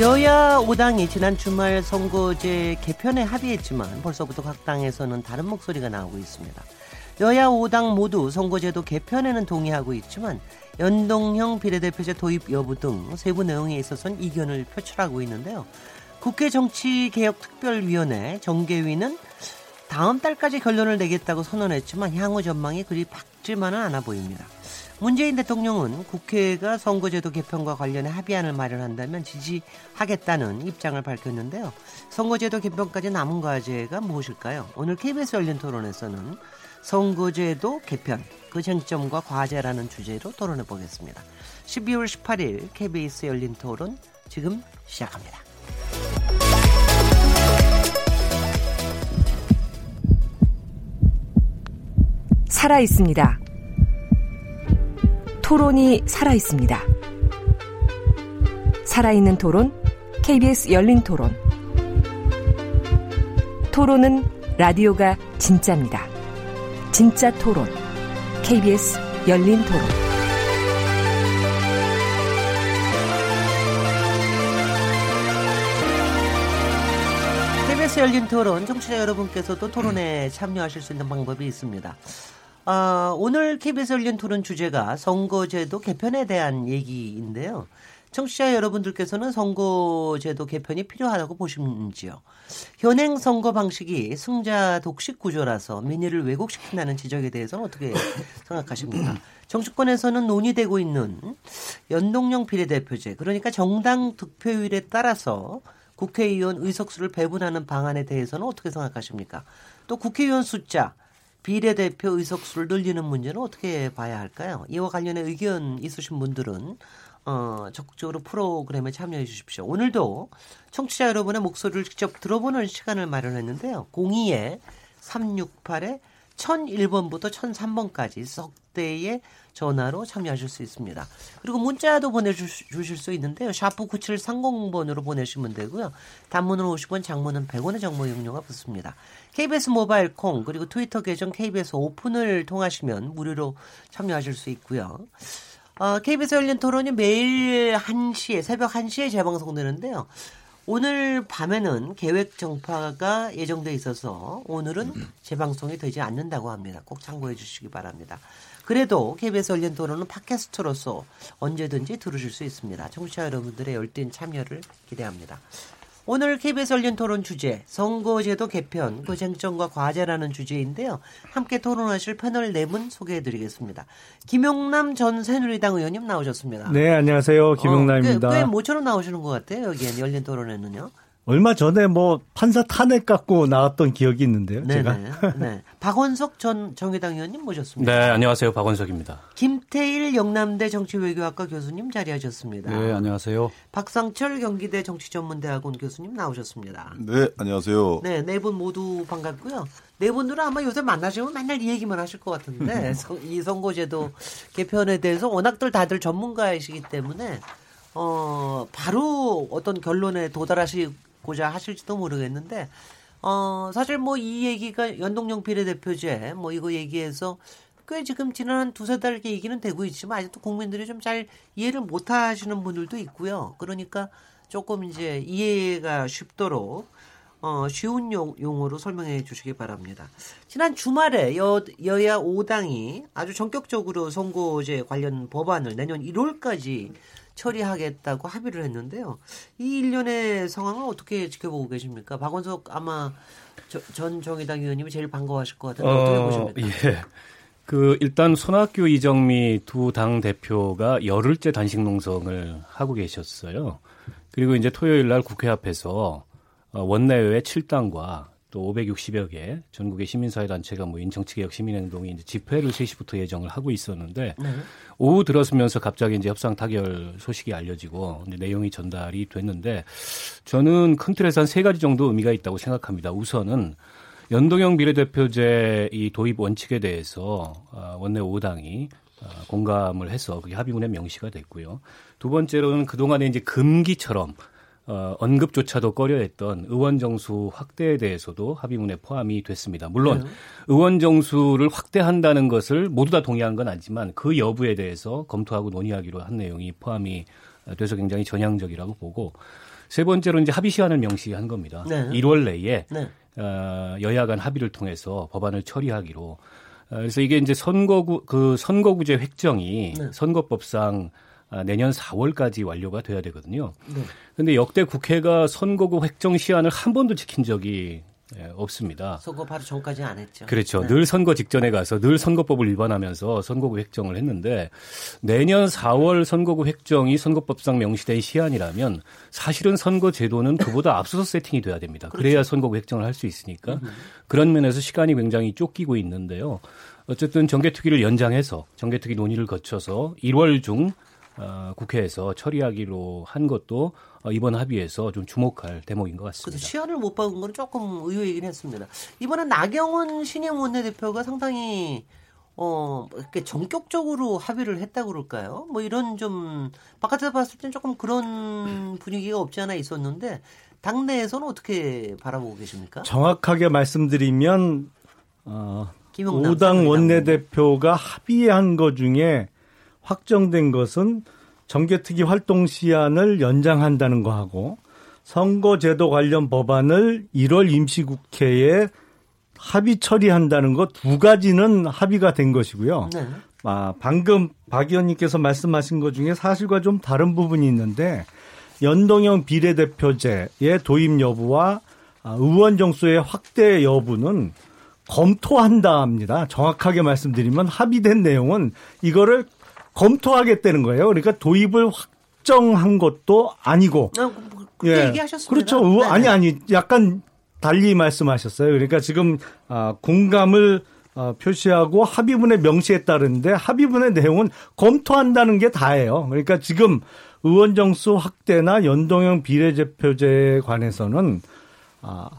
여야 5당이 지난 주말 선거제 개편에 합의했지만 벌써부터 각 당에서는 다른 목소리가 나오고 있습니다. 여야 5당 모두 선거제도 개편에는 동의하고 있지만 연동형 비례대표제 도입 여부 등 세부 내용에 있어서는 이견을 표출하고 있는데요. 국회 정치개혁특별위원회 정계위는 다음 달까지 결론을 내겠다고 선언했지만 향후 전망이 그리 밝지만은 않아 보입니다. 문재인 대통령은 국회가 선거제도 개편과 관련해 합의안을 마련한다면 지지하겠다는 입장을 밝혔는데요. 선거제도 개편까지 남은 과제가 무엇일까요? 오늘 KBS 열린 토론에서는 선거제도 개편, 그 쟁점과 과제라는 주제로 토론해 보겠습니다. 12월 18일 KBS 열린 토론 지금 시작합니다. 살아 있습니다. 토론이 살아 있습니다. 살아있는 토론, KBS 열린 토론. 토론은 라디오가 진짜입니다. 진짜 토론, KBS 열린 토론. 열린 토론, 청취자 여러분께서도 토론에 참여하실 수 있는 방법이 있습니다. 어, 오늘 KBS 열린 토론 주제가 선거제도 개편에 대한 얘기인데요. 청취자 여러분들께서는 선거제도 개편이 필요하다고 보시는지요? 현행 선거 방식이 승자 독식 구조라서 민의를 왜곡시킨다는 지적에 대해서는 어떻게 생각하십니까? 정치권에서는 논의되고 있는 연동형 비례대표제, 그러니까 정당 득표율에 따라서 국회의원 의석수를 배분하는 방안에 대해서는 어떻게 생각하십니까? 또 국회의원 숫자, 비례대표 의석수를 늘리는 문제는 어떻게 봐야 할까요? 이와 관련해 의견 있으신 분들은 어, 적극적으로 프로그램에 참여해 주십시오. 오늘도 청취자 여러분의 목소리를 직접 들어보는 시간을 마련했는데요. 02에 368에 1001번부터 1003번까지 석대의 전화로 참여하실 수 있습니다. 그리고 문자도 보내주실 수 있는데요. 샤프 9730번으로 보내시면 되고요. 단문은 50원, 장문은 100원의 정보 이용료가 붙습니다. KBS 모바일 콩 그리고 트위터 계정 KBS 오픈을 통하시면 무료로 참여하실 수 있고요. 어, KBS 열린 토론이 매일 1시에 새벽 1시에 재방송되는데요. 오늘 밤에는 계획 정파가 예정돼 있어서 오늘은 재방송이 되지 않는다고 합니다. 꼭 참고해 주시기 바랍니다. 그래도 KBS 열린 토론은 팟캐스트로서 언제든지 들으실 수 있습니다. 청취자 여러분들의 열띤 참여를 기대합니다. 오늘 KBS 열린 토론 주제 선거제도 개편 그 쟁점과 과제라는 주제인데요. 함께 토론하실 패널 네 분 소개해드리겠습니다. 김용남 전 새누리당 의원님 나오셨습니다. 네 안녕하세요 김용남입니다. 어, 꽤, 꽤 모처럼 나오시는 것 같아요 여기에 열린 토론에는요. 얼마 전에 뭐 판사 탄핵 갖고 나왔던 기억이 있는데요. 네네. 제가. 네. 박원석 전 정의당 의원님 모셨습니다. 네, 안녕하세요. 박원석입니다. 김태일 영남대 정치외교학과 교수님 자리하셨습니다. 네, 안녕하세요. 박상철 경기대 정치전문대학원 교수님 나오셨습니다. 네, 안녕하세요. 네, 네 분 모두 반갑고요. 네 분들은 아마 요새 만나시면 맨날 이 얘기만 하실 것 같은데 이 선거제도 개편에 대해서 워낙들 다들 전문가이시기 때문에 어 바로 어떤 결론에 도달하시 고자 하실지도 모르겠는데 어 사실 뭐 이 얘기가 연동형 비례대표제 뭐 이거 얘기해서 꽤 지금 지난 한 두세 달 얘기는 되고 있지만 아직도 국민들이 좀 잘 이해를 못 하시는 분들도 있고요. 그러니까 조금 이제 이해가 쉽도록 어, 쉬운 용, 용어로 설명해 주시기 바랍니다. 지난 주말에 여, 여야 5당이 아주 전격적으로 선거제 관련 법안을 내년 1월까지 처리하겠다고 합의를 했는데요. 이 일련의 상황을 어떻게 지켜보고 계십니까? 박원석 아마 저, 전 정의당 의원님이 제일 반가워하실 것 같은데 어떻게 어, 보십니까? 예. 그 일단 손학규 이정미 두 당 대표가 열흘째 단식 농성을 하고 계셨어요. 그리고 이제 토요일 날 국회 앞에서 어, 원내외 7당과 또 560여 개 전국의 시민사회 단체가 모인 정치개혁 시민행동이 이제 집회를 3시부터 예정을 하고 있었는데 네. 오후 들었으면서 갑자기 이제 협상 타결 소식이 알려지고 내용이 전달이 됐는데 저는 큰 틀에서 한 세 가지 정도 의미가 있다고 생각합니다. 우선은 연동형 비례대표제 이 도입 원칙에 대해서 아, 원내 5당이 아, 공감을 해서 그게 합의문에 명시가 됐고요. 두 번째로는 그동안에 이제 금기처럼 어, 언급조차도 꺼려했던 의원 정수 확대에 대해서도 합의문에 포함이 됐습니다. 물론 네. 의원 정수를 확대한다는 것을 모두 다 동의한 건 아니지만 그 여부에 대해서 검토하고 논의하기로 한 내용이 포함이 돼서 굉장히 전향적이라고 보고 세 번째로 이제 합의 시한을 명시한 겁니다. 네. 1월 내에 네. 어, 여야 간 합의를 통해서 법안을 처리하기로. 어, 그래서 이게 이제 선거구 그 선거구제 획정이 네. 선거법상 아, 내년 4월까지 완료가 돼야 되거든요. 네. 근데 역대 국회가 선거구 획정 시한을 한 번도 지킨 적이 예, 없습니다. 선거 바로 전까지 안 했죠. 그렇죠. 네. 늘 선거 직전에 가서 늘 선거법을 위반하면서 선거구 획정을 했는데 내년 4월 선거구 획정이 선거법상 명시된 시한이라면 사실은 선거 제도는 그보다 앞서서 세팅이 돼야 됩니다. 그렇죠. 그래야 선거구 획정을 할 수 있으니까 음. 그런 면에서 시간이 굉장히 쫓기고 있는데요. 어쨌든 정개특위를 연장해서 정개특위 논의를 거쳐서 1월 중 어, 국회에서 처리하기로 한 것도 어, 이번 합의에서 좀 주목할 대목인 것 같습니다. 그래서 시한을 못 박은 건 조금 의외이긴 했습니다. 이번엔 나경원 신임 원내대표가 상당히 어, 이렇게 전격적으로 합의를 했다 그럴까요? 뭐 이런 좀 바깥에서 봤을 땐 조금 그런 분위기가 없지 않아 있었는데 당내에서는 어떻게 바라보고 계십니까? 정확하게 말씀드리면 어, 5당 원내대표가 합의한 것 중에 확정된 것은 정개특위 활동 시한을 연장한다는 거하고 선거제도 관련 법안을 1월 임시국회에 합의 처리한다는 것 두 가지는 합의가 된 것이고요. 네. 아, 방금 박 의원님께서 말씀하신 것 중에 사실과 좀 다른 부분이 있는데 연동형 비례대표제의 도입 여부와 아, 의원 정수의 확대 여부는 검토한다 합니다. 정확하게 말씀드리면 합의된 내용은 이거를 검토하겠다는 거예요. 그러니까 도입을 확정한 것도 아니고. 아, 그 예. 얘기하셨습니다. 그렇죠. 네네. 아니 아니 약간 달리 말씀하셨어요. 그러니까 지금 아, 공감을 어, 표시하고 합의문에 명시했다는데 합의문의 내용은 검토한다는 게 다예요. 그러니까 지금 의원 정수 확대나 연동형 비례대표제에 관해서는 아,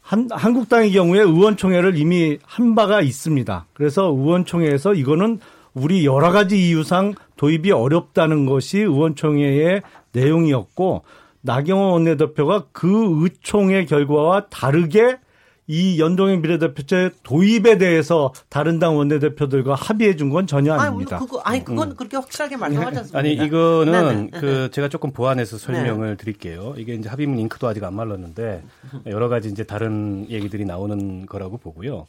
한, 한국당의 경우에 의원총회를 이미 한 바가 있습니다. 그래서 의원총회에서 이거는 우리 여러 가지 이유상 도입이 어렵다는 것이 의원총회의 내용이었고 나경원 원내대표가 그 의총의 결과와 다르게 이 연동형 비례대표제 도입에 대해서 다른 당 원내대표들과 합의해 준 건 전혀 아닙니다. 아니, 그거, 아니 그건 음. 그렇게 확실하게 말씀하지 않습니다. 아니 이거는 네네. 네. 그 제가 조금 보완해서 설명을 네. 드릴게요. 이게 이제 합의문 잉크도 아직 안 말랐는데 여러 가지 이제 다른 얘기들이 나오는 거라고 보고요.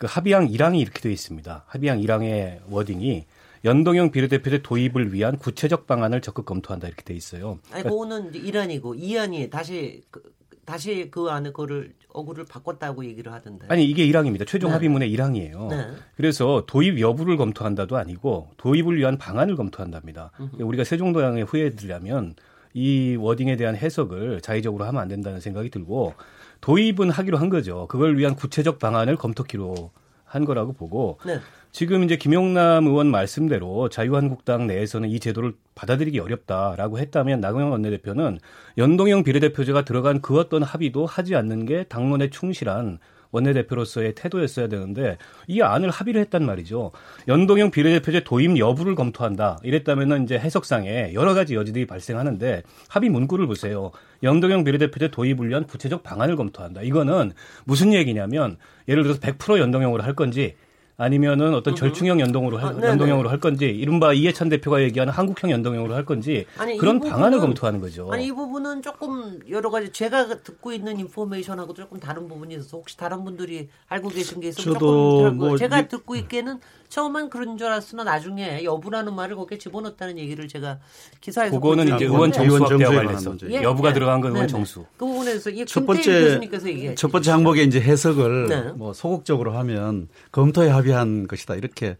그 합의안 1항이 이렇게 되어 있습니다. 합의안 1항의 워딩이 연동형 비례대표제 도입을 위한 구체적 방안을 적극 검토한다 이렇게 돼 있어요. 아니 그거는 1안이고 2안이 다시 그, 다시 그 안에 거를 어구를 바꿨다고 얘기를 하던데. 아니 이게 1항입니다. 최종 네. 합의문의 1항이에요. 네. 그래서 도입 여부를 검토한다도 아니고 도입을 위한 방안을 검토한답니다. 음흠. 우리가 세종도양에 후회드리려면 이 워딩에 대한 해석을 자의적으로 하면 안 된다는 생각이 들고 도입은 하기로 한 거죠. 그걸 위한 구체적 방안을 검토키로 한 거라고 보고 네. 지금 이제 김용남 의원 말씀대로 자유한국당 내에서는 이 제도를 받아들이기 어렵다라고 했다면 나경원 원내대표는 연동형 비례대표제가 들어간 그 어떤 합의도 하지 않는 게 당론에 충실한 원내대표로서의 태도였어야 되는데 이 안을 합의를 했단 말이죠. 연동형 비례대표제 도입 여부를 검토한다. 이랬다면은 이제 해석상에 여러 가지 여지들이 발생하는데 합의 문구를 보세요. 연동형 비례대표제 도입을 위한 구체적 방안을 검토한다. 이거는 무슨 얘기냐면 예를 들어서 100% 연동형으로 할 건지 아니면은 어떤 절충형 연동으로 할, 아, 연동형으로 할 건지 이른바 이해찬 대표가 얘기하는 한국형 연동형으로 할 건지 아니, 그런 부분은, 방안을 검토하는 거죠. 아니 이 부분은 조금 여러 가지 제가 듣고 있는 인포메이션하고 조금 다른 부분이 있어서 혹시 다른 분들이 알고 계신 게 있으면 조금 뭐 제가 듣고 있기에는 처음엔 그런 줄 알았으나 나중에 여부라는 말을 거기에 집어넣었다는 얘기를 제가 기사에서 그거는 이제 의원 정수 확대와 관련해서 예, 여부가 예. 들어간 건 의원 정수. 그 부분에서 첫 번째 첫 번째 항목의 이제 해석을 네. 뭐 소극적으로 하면 검토에 합의한 것이다 이렇게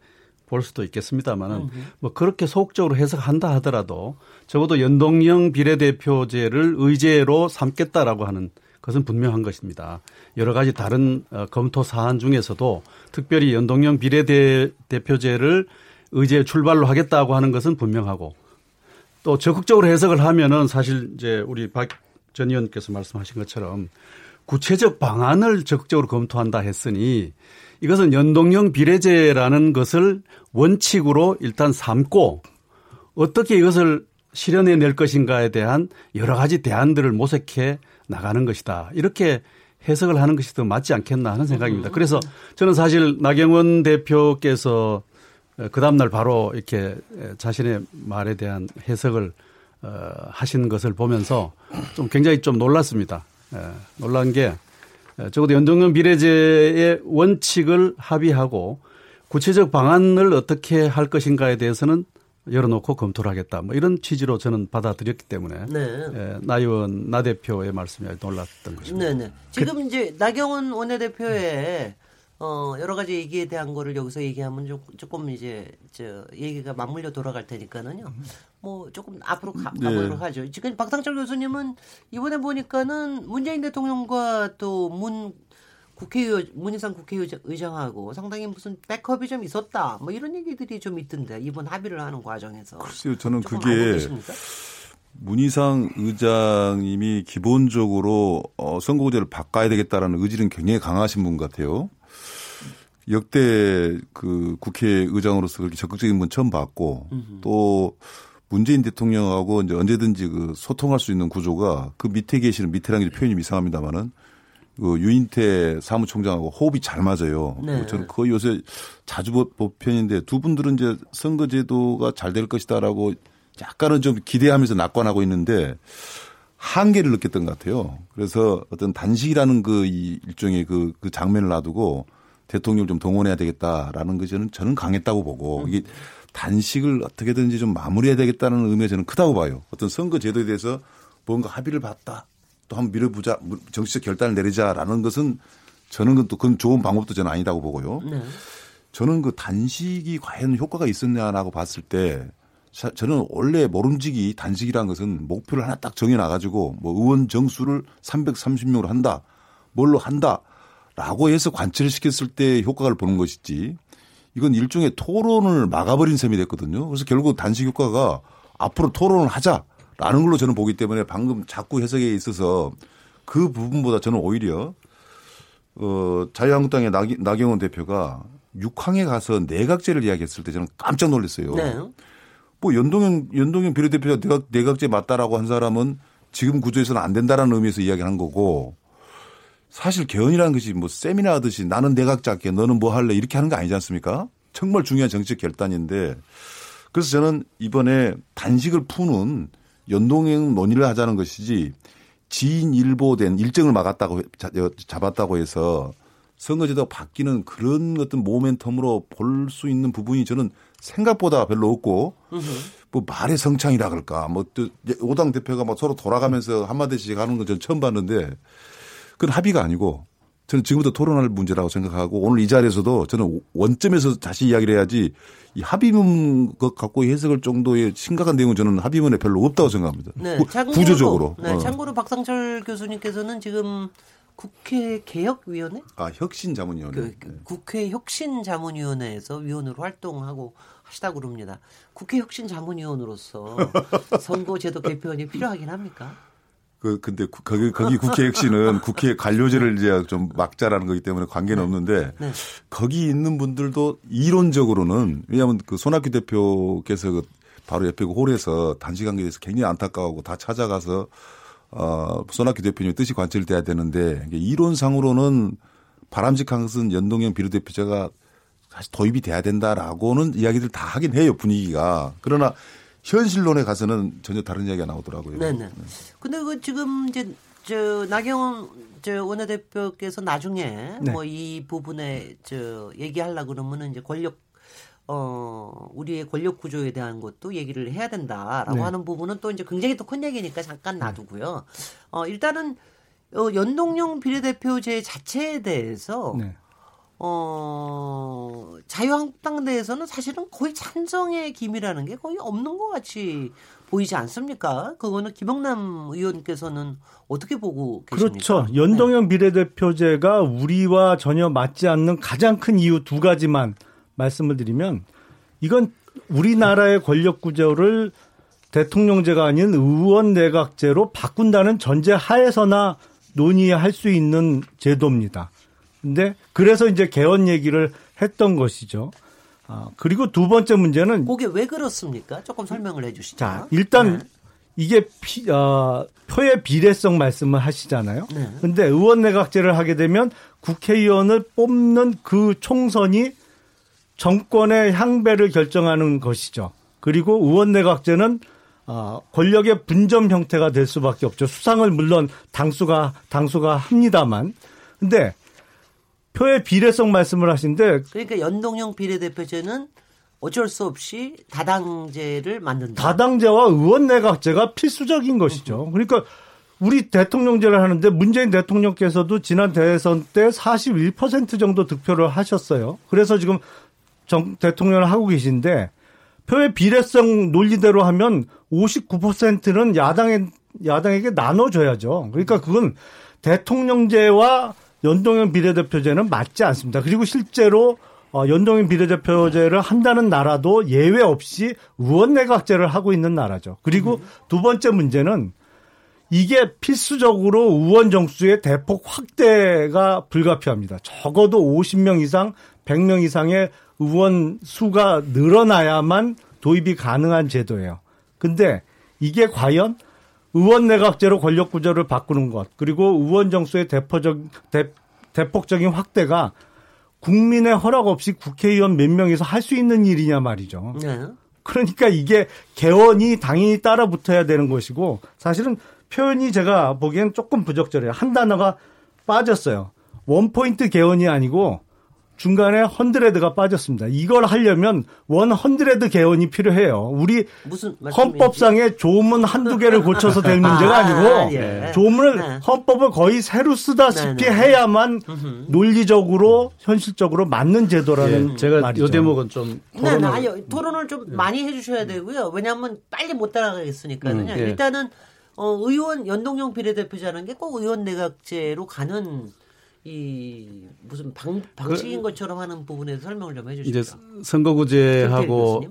볼 수도 있겠습니다만은 뭐 그렇게 소극적으로 해석한다 하더라도 적어도 연동형 비례대표제를 의제로 삼겠다라고 하는 것은 분명한 것입니다. 여러 가지 다른 어, 검토 사안 중에서도 특별히 연동형 비례대표제를 의제 출발로 하겠다고 하는 것은 분명하고 또 적극적으로 해석을 하면은 사실 이제 우리 박 전 의원께서 말씀하신 것처럼 구체적 방안을 적극적으로 검토한다 했으니 이것은 연동형 비례제라는 것을 원칙으로 일단 삼고 어떻게 이것을 실현해 낼 것인가에 대한 여러 가지 대안들을 모색해 나가는 것이다. 이렇게 해석을 하는 것이 더 맞지 않겠나 하는 생각입니다. 그래서 저는 사실 나경원 대표께서 그 다음날 바로 이렇게 자신의 말에 대한 해석을 어, 하신 것을 보면서 좀 굉장히 좀 놀랐습니다. 놀란 게 적어도 연동형 비례제의 원칙을 합의하고 구체적 방안을 어떻게 할 것인가에 대해서는 열어놓고 검토를 하겠다. 뭐 이런 취지로 저는 받아들였기 때문에 네. 예, 나 의원 나 대표의 말씀이 놀랐던 것입니다. 네네. 네. 지금 그, 이제 나경원 원내대표의 어 여러 가지 얘기에 대한 거를 여기서 얘기하면 좀, 조금 이제 저 얘기가 맞물려 돌아갈 테니까는요. 뭐 조금 앞으로 가, 가보도록 네. 하죠. 지금 박상철 교수님은 이번에 보니까는 문재인 대통령과 또문 국회의원 문희상 국회의장하고 상당히 무슨 백업이 좀 있었다. 뭐 이런 얘기들이 좀 있던데 이번 합의를 하는 과정에서. 글쎄요, 저는 그게 문희상 의장님이 기본적으로 어, 선거구제를 바꿔야 되겠다라는 의지는 굉장히 강하신 분 같아요. 역대 그 국회의장으로서 그렇게 적극적인 분 처음 봤고 음흠. 또 문재인 대통령하고 이제 언제든지 그 소통할 수 있는 구조가 그 밑에 계시는 밑에라는 게 표현이 이상합니다만은 그 유인태 사무총장하고 호흡이 잘 맞아요. 네. 저는 거의 요새 자주 보 편인데 두 분들은 이제 선거제도가 잘 될 것이다라고 약간은 좀 기대하면서 낙관하고 있는데 한계를 느꼈던 것 같아요. 그래서 어떤 단식이라는 그 일종의 그, 그 장면을 놔두고 대통령을 좀 동원해야 되겠다라는 것이 저는, 저는 강했다고 보고 이게 단식을 어떻게든지 좀 마무리해야 되겠다는 의미가 저는 크다고 봐요. 어떤 선거 제도에 대해서 뭔가 합의를 봤다. 또 한번 밀어보자 정치적 결단을 내리자라는 것은 저는 그건 또 그건 좋은 방법도 저는 아니다고 보고요. 네. 저는 그 단식이 과연 효과가 있었냐라고 봤을 때 저는 원래 모름지기 단식이라는 것은 목표를 하나 딱 정해놔가지고 뭐 의원 정수를 330명으로 한다. 뭘로 한다. 라고 해서 관철을 시켰을 때 효과를 보는 것이지 이건 일종의 토론을 막아버린 셈이 됐거든요. 그래서 결국 단식 효과가 앞으로 토론을 하자. 라는 걸로 저는 보기 때문에 방금 자꾸 해석에 있어서 그 부분보다 저는 오히려 어, 자유한국당의 나, 나경원 대표가 육항에 가서 내각제를 이야기했을 때 저는 깜짝 놀랐어요. 네. 뭐 연동형 연동형 비례대표가 내각 내각제 맞다라고 한 사람은 지금 구조에서는 안 된다라는 의미에서 이야기한 거고 사실 개헌이라는 것이 뭐 세미나 하듯이 나는 내각제 할게 너는 뭐 할래 이렇게 하는 거 아니지 않습니까? 정말 중요한 정치적 결단인데 그래서 저는 이번에 단식을 푸는 연동형 논의를 하자는 것이지 지인 일보된 일정을 막았다고 잡았다고 해서 선거제도가 바뀌는 그런 어떤 모멘텀으로 볼 수 있는 부분이 저는 생각보다 별로 없고 뭐 말의 성창이라 그럴까. 뭐또 오당 대표가 뭐 서로 돌아가면서 한마디씩 하는 건 저는 처음 봤는데 그건 합의가 아니고 저는 지금부터 토론할 문제라고 생각하고 오늘 이 자리에서도 저는 원점에서 다시 이야기를 해야지 이 합의문 것 갖고 해석할 정도의 심각한 내용은 저는 합의문에 별로 없다고 생각합니다. 네, 참고로, 구조적으로. 네, 어. 참고로 박상철 교수님께서는 지금 국회 개혁위원회? 아 혁신자문위원회. 그, 그 네. 국회 혁신자문위원회에서 위원으로 활동하고 하시다 그럽니다. 국회 혁신자문위원으로서 선거제도 개편이 필요하긴 합니까? 그 근데 거기 거기 국회 혁신은 국회 관료제를 이제 좀 막자라는 거기 때문에 관계는 네. 없는데 네. 거기 있는 분들도 이론적으로는 왜냐하면 그 손학규 대표께서 그 바로 옆에 그 홀에서 단식 관계에 대해서 굉장히 안타까워하고 다 찾아가서 어 손학규 대표님 뜻이 관철돼야 되는데 이론상으로는 바람직한 것은 연동형 비례대표제가 다시 도입이 돼야 된다라고는 이야기들 다 하긴 해요 분위기가 그러나 현실론에 가서는 전혀 다른 이야기가 나오더라고요. 네네. 네. 근데 그 지금 이제 저 나경원 저 원내대표께서 나중에 네. 뭐이 부분에 저 얘기하려 그러면은 이제 권력 어 우리의 권력 구조에 대한 것도 얘기를 해야 된다라고 네. 하는 부분은 또 이제 굉장히 또 큰 얘기니까 잠깐 네. 놔두고요. 어 일단은 어 연동형 비례대표제 자체에 대해서 네. 어, 자유한국당 내에서는 사실은 거의 찬성의 기미라는 게 거의 없는 것 같이 보이지 않습니까? 그거는 김영남 의원께서는 어떻게 보고 계십니까? 그렇죠. 연동형 네. 비례대표제가 우리와 전혀 맞지 않는 가장 큰 이유 두 가지만 말씀을 드리면 이건 우리나라의 권력 구조를 대통령제가 아닌 의원 내각제로 바꾼다는 전제 하에서나 논의할 수 있는 제도입니다. 근데 그래서 이제 개헌 얘기를 했던 것이죠. 아, 그리고 두 번째 문제는 그게 왜 그렇습니까? 조금 설명을 해 주시죠. 자, 일단 네. 이게 피, 어, 표의 비례성 말씀을 하시잖아요. 네. 근데 의원 내각제를 하게 되면 국회의원을 뽑는 그 총선이 정권의 향배를 결정하는 것이죠. 그리고 의원 내각제는 어, 권력의 분점 형태가 될 수밖에 없죠. 수상을 물론 당수가 당수가 합니다만. 근데 표의 비례성 말씀을 하신데 그러니까 연동형 비례대표제는 어쩔 수 없이 다당제를 만든다. 다당제와 의원 내각제가 필수적인 것이죠. 그러니까 우리 대통령제를 하는데 문재인 대통령께서도 지난 대선 때 41% 정도 득표를 하셨어요. 그래서 지금 정, 대통령을 하고 계신데 표의 비례성 논리대로 하면 59%는 야당에 야당에게 나눠줘야죠. 그러니까 그건 대통령제와 연동형 비례대표제는 맞지 않습니다. 그리고 실제로 어, 연동형 비례대표제를 한다는 나라도 예외 없이 의원 내각제를 하고 있는 나라죠. 그리고 음. 두 번째 문제는 이게 필수적으로 의원 정수의 대폭 확대가 불가피합니다. 적어도 50명 이상, 100명 이상의 의원 수가 늘어나야만 도입이 가능한 제도예요. 근데 이게 과연 의원 내각제로 권력 구조를 바꾸는 것 그리고 의원 정수의 대포적 대, 대폭적인 확대가 국민의 허락 없이 국회의원 몇 명이서 할 수 있는 일이냐 말이죠. 네. 그러니까 이게 개헌이 당연히 따라 붙어야 되는 것이고 사실은 표현이 제가 보기엔 조금 부적절해요. 한 단어가 빠졌어요. 원포인트 개헌이 아니고 중간에 헌드레드가 빠졌습니다. 이걸 하려면 원 헌드레드 개헌이 필요해요. 우리 헌법상의 조문 한두 개를 고쳐서 될 문제가 아, 아니고 아, 예. 조문을 네. 헌법을 거의 새로 쓰다시피 네, 네. 해야만 논리적으로 현실적으로 맞는 제도라는 예, 제가 말이죠. 이 대목은 좀 토론을, 네, 아니, 토론을 좀 예. 많이 해주셔야 되고요. 왜냐하면 빨리 못 따라가겠으니까요. 음, 예. 일단은 어, 의원 연동형 비례대표제라는 게 꼭 의원 내각제로 가는 이 무슨 방, 방식인 그, 것처럼 하는 부분에서 설명을 좀 해주시죠. 이제 선거구제하고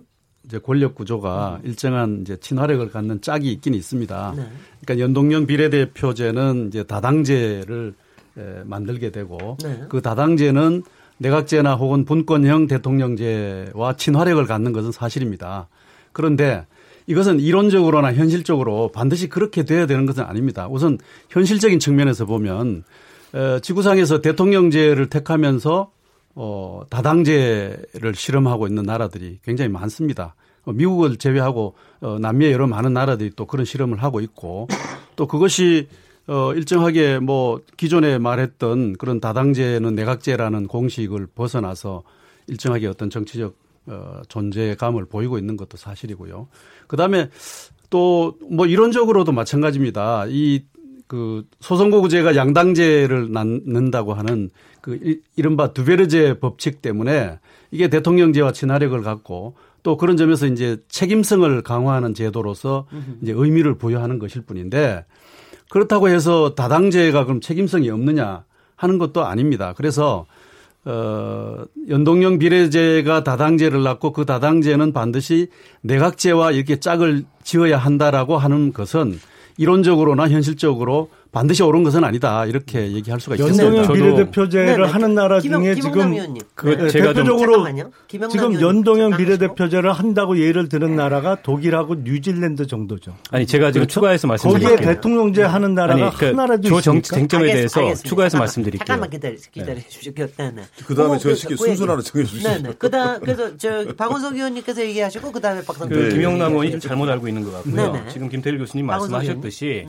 이제 권력 구조가 음. 일정한 이제 친화력을 갖는 짝이 있긴 있습니다. 네. 그러니까 연동형 비례대표제는 이제 다당제를 에, 만들게 되고 네. 그 다당제는 내각제나 혹은 분권형 대통령제와 친화력을 갖는 것은 사실입니다. 그런데 이것은 이론적으로나 현실적으로 반드시 그렇게 돼야 되는 것은 아닙니다. 우선 현실적인 측면에서 보면 지구상에서 대통령제를 택하면서 어, 다당제를 실험하고 있는 나라들이 굉장히 많습니다. 어, 미국을 제외하고 어, 남미의 여러 많은 나라들이 또 그런 실험을 하고 있고 또 그것이 어, 일정하게 뭐 기존에 말했던 그런 다당제는 내각제라는 공식을 벗어나서 일정하게 어떤 정치적 어, 존재감을 보이고 있는 것도 사실이고요. 그 다음에 또 뭐 이론적으로도 마찬가지입니다. 이 그 소선거구제가 양당제를 낳는다고 하는 그 이른바 두베르제 법칙 때문에 이게 대통령제와 친화력을 갖고 또 그런 점에서 이제 책임성을 강화하는 제도로서 이제 의미를 부여하는 것일 뿐인데 그렇다고 해서 다당제가 그럼 책임성이 없느냐 하는 것도 아닙니다. 그래서 어, 연동형 비례제가 다당제를 낳고 그 다당제는 반드시 내각제와 이렇게 짝을 지어야 한다라고 하는 것은 이론적으로나 현실적으로 반드시 옳은 것은 아니다 이렇게 얘기할 수가 있습니다. 연동형 비례대표제를 네 네. 하는 나라 김영, 중에 지금 그 네. 제가 대표적으로 지금 연동형 비례대표제를 한다고 예를 드는 나라가 독일하고 뉴질랜드 정도죠. 아니 제가 지금 그렇죠? 추가해서 말씀드릴게요. 거기에 대통령제 하는 나라가 아니, 그 하나라도 저 정, 쟁점에 대해서 알겠습니다. 추가해서 잠깐, 말씀드릴게요. 잠깐만 기다려 기다려. 네. 네. 네. 그다음에 저 시기 순서를 정해 주시죠. 네, 네. 그다음 그래서 저 박원석 의원님께서 얘기하시고 그다음에 박상준 그 김영남 의원이 좀 잘못 알고 있는 것 같고요. 네, 지금 김태일 교수님 말씀하셨듯이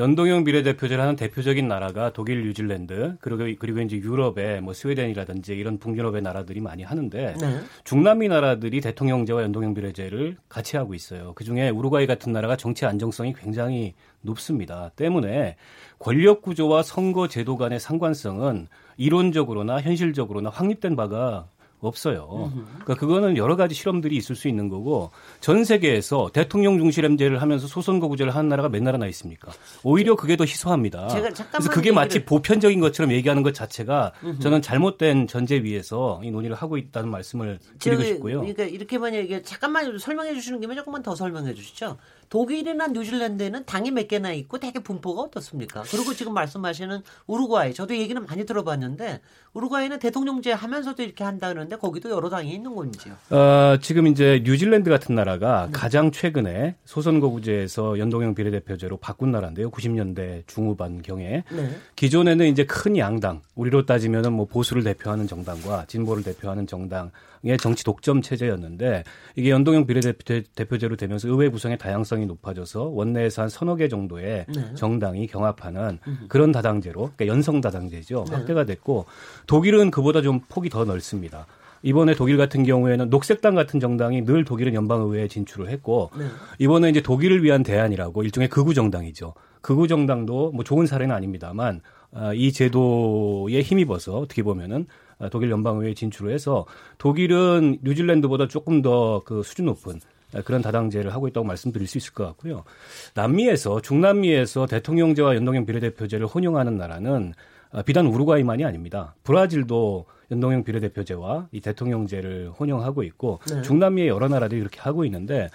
연동형 비례대표제를 하는 대표적인 나라가 독일, 뉴질랜드 그리고 그리고 이제 유럽의 뭐 스웨덴이라든지 이런 북유럽의 나라들이 많이 하는데 네. 중남미 나라들이 대통령제와 연동형 비례제를 같이 하고 있어요. 그 중에 우루과이 같은 나라가 정치 안정성이 굉장히 높습니다. 때문에 권력 구조와 선거 제도 간의 상관성은 이론적으로나 현실적으로나 확립된 바가 없어요. 그러니까 그거는 여러 가지 실험들이 있을 수 있는 거고 전 세계에서 대통령 중실험제를 하면서 소선거구제를 하는 나라가 몇 나라나 있습니까? 오히려 그게 더 희소합니다. 그래서 그게 마치 보편적인 것처럼 얘기하는 것 자체가 저는 잘못된 전제 위에서 이 논의를 하고 있다는 말씀을 드리고 싶고요. 그러니까 이렇게만 얘기 잠깐만 설명해 주시는 김에 조금만 더 설명해 주시죠. 독일이나 뉴질랜드에는 당이 몇 개나 있고 되게 분포가 어떻습니까? 그리고 지금 말씀하시는 우루과이 저도 얘기는 많이 들어봤는데 우루과이는 대통령제 하면서도 이렇게 한다는데 거기도 여러 당이 있는 건지요? 어, 지금 이제 뉴질랜드 같은 나라가 네. 가장 최근에 소선거구제에서 연동형 비례대표제로 바꾼 나라인데요. 90년대 중후반 경에 네. 기존에는 이제 큰 양당 우리로 따지면은 뭐 보수를 대표하는 정당과 진보를 대표하는 정당 의 정치 독점 체제였는데 이게 연동형 비례대표제로 되면서 의회 구성의 다양성이 높아져서 원내에서 한 서너 개 정도의 네. 정당이 경합하는 그런 다당제로 그러니까 연성 다당제죠 네. 확대가 됐고 독일은 그보다 좀 폭이 더 넓습니다. 이번에 독일 같은 경우에는 녹색당 같은 정당이 늘 독일은 연방의회에 진출을 했고 네. 이번에 이제 독일을 위한 대안이라고 일종의 극우 정당이죠. 극우 정당도 뭐 좋은 사례는 아닙니다만 아, 이 제도에 힘입어서 어떻게 보면은 아, 독일 연방의회에 진출을 해서 독일은 뉴질랜드보다 조금 더 그 수준 높은 아, 그런 다당제를 하고 있다고 말씀드릴 수 있을 것 같고요. 남미에서 중남미에서 대통령제와 연동형 비례대표제를 혼용하는 나라는 아, 비단 우루과이만이 아닙니다. 브라질도 연동형 비례대표제와 이 대통령제를 혼용하고 있고 네. 중남미의 여러 나라들이 이렇게 하고 있는데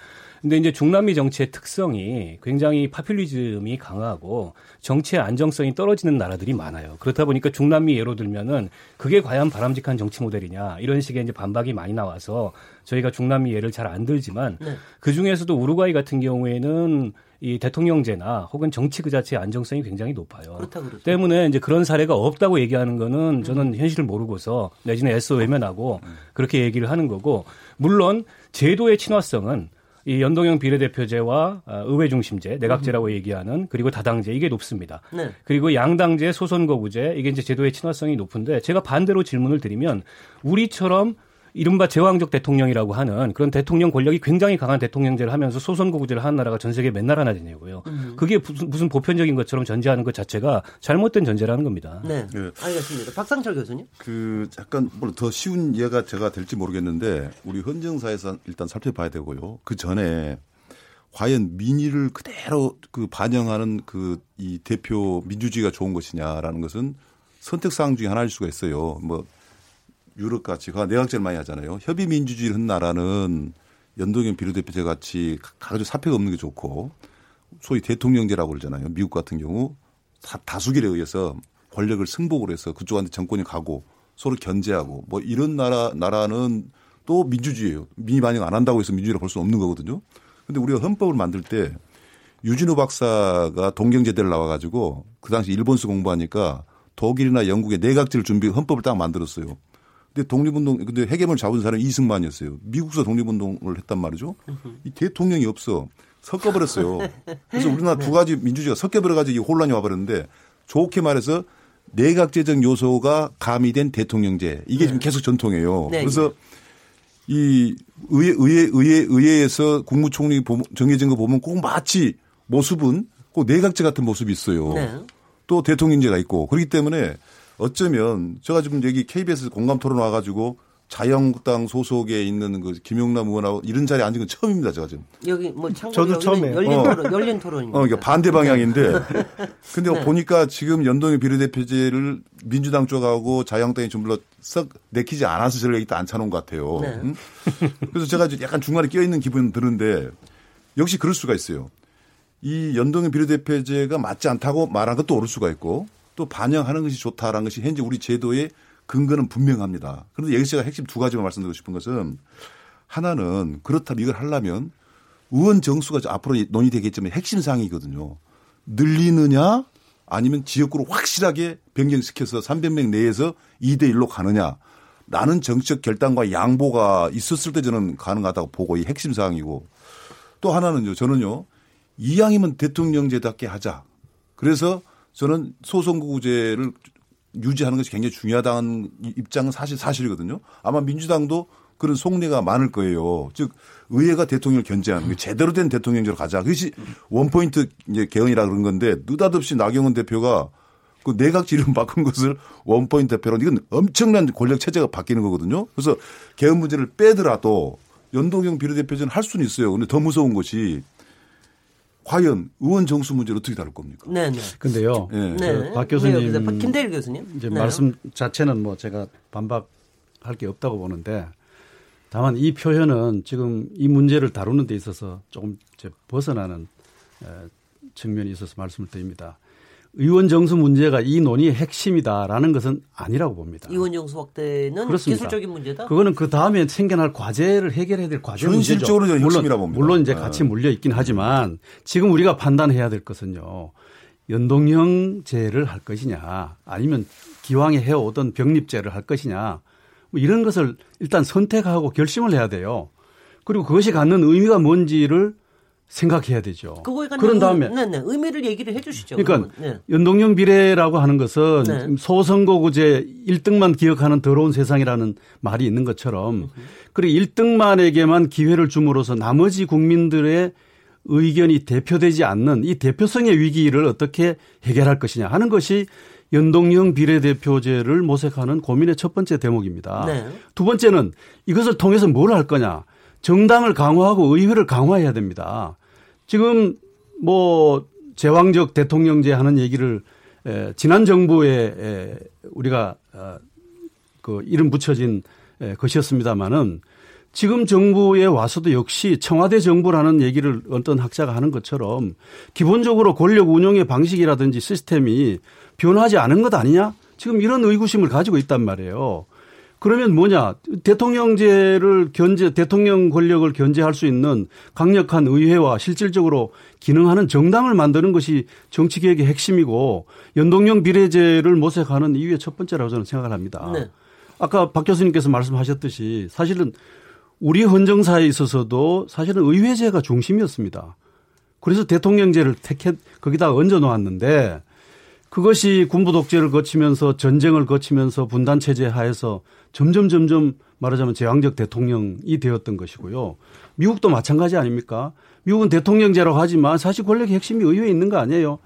근데 이제 중남미 정치의 특성이 굉장히 파퓰리즘이 강하고 정치의 안정성이 떨어지는 나라들이 많아요. 그렇다 보니까 중남미 예로 들면은 그게 과연 바람직한 정치 모델이냐 이런 식의 이제 반박이 많이 나와서 저희가 중남미 예를 잘 안 들지만 네. 그 중에서도 우루과이 같은 경우에는 이 대통령제나 혹은 정치 그 자체의 안정성이 굉장히 높아요. 그렇다. 때문에 이제 그런 사례가 없다고 얘기하는 거는 저는 현실을 모르고서 내지는 애써 외면하고 그렇게 얘기를 하는 거고 물론 제도의 친화성은 이 연동형 비례대표제와 어, 의회 중심제, 내각제라고 얘기하는 그리고 다당제 이게 높습니다. 네. 그리고 양당제, 소선거구제 이게 이제 제도의 친화성이 높은데 제가 반대로 질문을 드리면 우리처럼 이른바 제왕적 대통령이라고 하는 그런 대통령 권력이 굉장히 강한 대통령제를 하면서 소선거구제를 하는 나라가 전 세계 몇 나라나 되냐고요. 음. 그게 무슨, 무슨 보편적인 것처럼 전제하는 것 자체가 잘못된 전제라는 겁니다. 네. 네. 알겠습니다. 박상철 교수님. 그 약간 더 쉬운 예가 제가 될지 모르겠는데 우리 헌정사에서 일단 살펴봐야 되고요. 그 전에 과연 민의를 그대로 그 반영하는 그 이 대표 민주주의가 좋은 것이냐라는 것은 선택 사항 중에 하나일 수가 있어요. 뭐 유럽 같이 가 내각제를 많이 하잖아요. 협의 민주주의를 한 나라는 연동형 비례대표제 같이 가가지고 사표가 없는 게 좋고 소위 대통령제라고 그러잖아요. 미국 같은 경우 다, 다수결에 의해서 권력을 승복을 해서 그쪽한테 정권이 가고 서로 견제하고 뭐 이런 나라 나라는 또 민주주의예요. 민의 반영 안 한다고 해서 민주주의라 볼수 없는 거거든요. 근데 우리가 헌법을 만들 때 유진호 박사가 동경제대를 나와 가지고 그 당시 일본서 공부하니까 독일이나 영국의 내각제를 준비 헌법을 딱 만들었어요. 근데 독립운동 근데 해계을 잡은 사람이 이승만이었어요. 미국서 독립운동을 했단 말이죠. 이 대통령이 없어. 섞어버렸어요. 그래서 우리나라 두 가지 민주주의가 섞여버려가지고 혼란이 와버렸는데 좋게 말해서 내각제적 요소가 가미된 대통령제 이게 네. 지금 계속 전통이에요. 네. 그래서 이 의회 의회 의회 의회에서 국무총리 정해진 거 보면 꼭 마치 모습은 꼭 내각제 같은 모습이 있어요. 네. 또 대통령제가 있고 그렇기 때문에 어쩌면 제가 지금 여기 KBS 공감 토론 와가지고 자유한국당 소속에 있는 그 김용남 의원하고 이런 자리에 앉은 건 처음입니다, 제가 지금. 여기 뭐 저도 처음에 열린 어. 토론, 열린 토론입니다. 어, 그러니까 반대 방향인데. 근데 네. 보니까 지금 연동의 비례대표제를 민주당 쪽하고 자유한국당이 좀 별로 썩 내키지 않아서 저를 여기 또 앉혀놓은 것 같아요. 네. 응? 그래서 제가 약간 중간에 껴있는 기분이 드는데 역시 그럴 수가 있어요. 이 연동의 비례대표제가 맞지 않다고 말한 것도 옳을 수가 있고 또 반영하는 것이 좋다라는 것이 현재 우리 제도의 근거는 분명합니다. 그런데 여기서 제가 핵심 두 가지만 말씀드리고 싶은 것은 하나는 그렇다면 이걸 하려면 의원 정수가 앞으로 논의되겠지만 핵심 사항이거든요. 늘리느냐 아니면 지역구로 확실하게 변경시켜서 300명 내에서 2대 1로 가느냐 라는 정책 결단과 양보가 있었을 때 저는 가능하다고 보고 이 핵심 사항이고 또 하나는요 저는요 이왕이면 대통령제답게 하자. 그래서 저는 소선거구제를 유지하는 것이 굉장히 중요하다는 입장은 사실 사실이거든요. 아마 민주당도 그런 속내가 많을 거예요. 즉 의회가 대통령을 견제하는 제대로 된 대통령제로 가자. 그것이 원포인트 이제 개헌이라 그런 건데 느닷없이 나경원 대표가 그 내각 지름 바꾼 것을 원포인트 대표로 이건 엄청난 권력 체제가 바뀌는 거거든요. 그래서 개헌 문제를 빼더라도 연동형 비례대표제는 할 수는 있어요. 근데 더 무서운 것이 과연 의원 정수 문제를 어떻게 다룰 겁니까? 네, 네. 근데요. 네. 네. 박 교수님 네, 김대일 교수님 이제 네. 말씀 자체는 뭐 제가 반박할 게 없다고 보는데 다만 이 표현은 지금 이 문제를 다루는 데 있어서 조금 벗어나는 측면이 있어서 말씀을 드립니다. 의원 정수 문제가 이 논의의 핵심이다라는 것은 아니라고 봅니다. 의원 정수 확대는 그렇습니다. 기술적인 문제다. 그거는 그 다음에 생겨날 과제를 해결해야 될 과제 현실적으로 문제죠. 물론 봅니다. 물론 이제 네. 같이 물려 있긴 하지만 지금 우리가 판단해야 될 것은요. 연동형제를 할 것이냐 아니면 기왕에 해오던 병립제를 할 것이냐 뭐 이런 것을 일단 선택하고 결심을 해야 돼요. 그리고 그것이 갖는 의미가 뭔지를 생각해야 되죠. 그런 다음에 네, 네. 의미를 얘기를 해 주시죠. 그러니까 네. 연동형 비례라고 하는 것은 네. 소선거구제 1등만 기억하는 더러운 세상이라는 말이 있는 것처럼 그리고 1등만에게만 기회를 줌으로써 나머지 국민들의 의견이 대표되지 않는 이 대표성의 위기를 어떻게 해결할 것이냐 하는 것이 연동형 비례대표제를 모색하는 고민의 첫 번째 대목입니다. 네. 두 번째는 이것을 통해서 뭘 할 거냐. 정당을 강화하고 의회를 강화해야 됩니다. 지금 뭐 제왕적 대통령제 하는 얘기를 에, 지난 정부에 에, 우리가 어, 그 이름 붙여진 에, 것이었습니다마는 지금 정부에 와서도 역시 청와대 정부라는 얘기를 어떤 학자가 하는 것처럼 기본적으로 권력 운영의 방식이라든지 시스템이 변하지 않은 것 아니냐? 지금 이런 의구심을 가지고 있단 말이에요. 그러면 뭐냐 대통령제를 견제 대통령 권력을 견제할 수 있는 강력한 의회와 실질적으로 기능하는 정당을 만드는 것이 정치 개혁의 핵심이고 연동형 비례제를 모색하는 이유의 첫 번째라고 저는 생각을 합니다. 네. 아까 박 교수님께서 말씀하셨듯이 사실은 우리 헌정사에 있어서도 사실은 의회제가 중심이었습니다. 그래서 대통령제를 택해 거기다 얹어 놓았는데 그것이 군부 독재를 거치면서 전쟁을 거치면서 분단 체제 하에서 점점 점점 말하자면 제왕적 대통령이 되었던 것이고요. 미국도 마찬가지 아닙니까? 미국은 대통령제라고 하지만 사실 권력의 핵심이 의회에 있는 거 아니에요.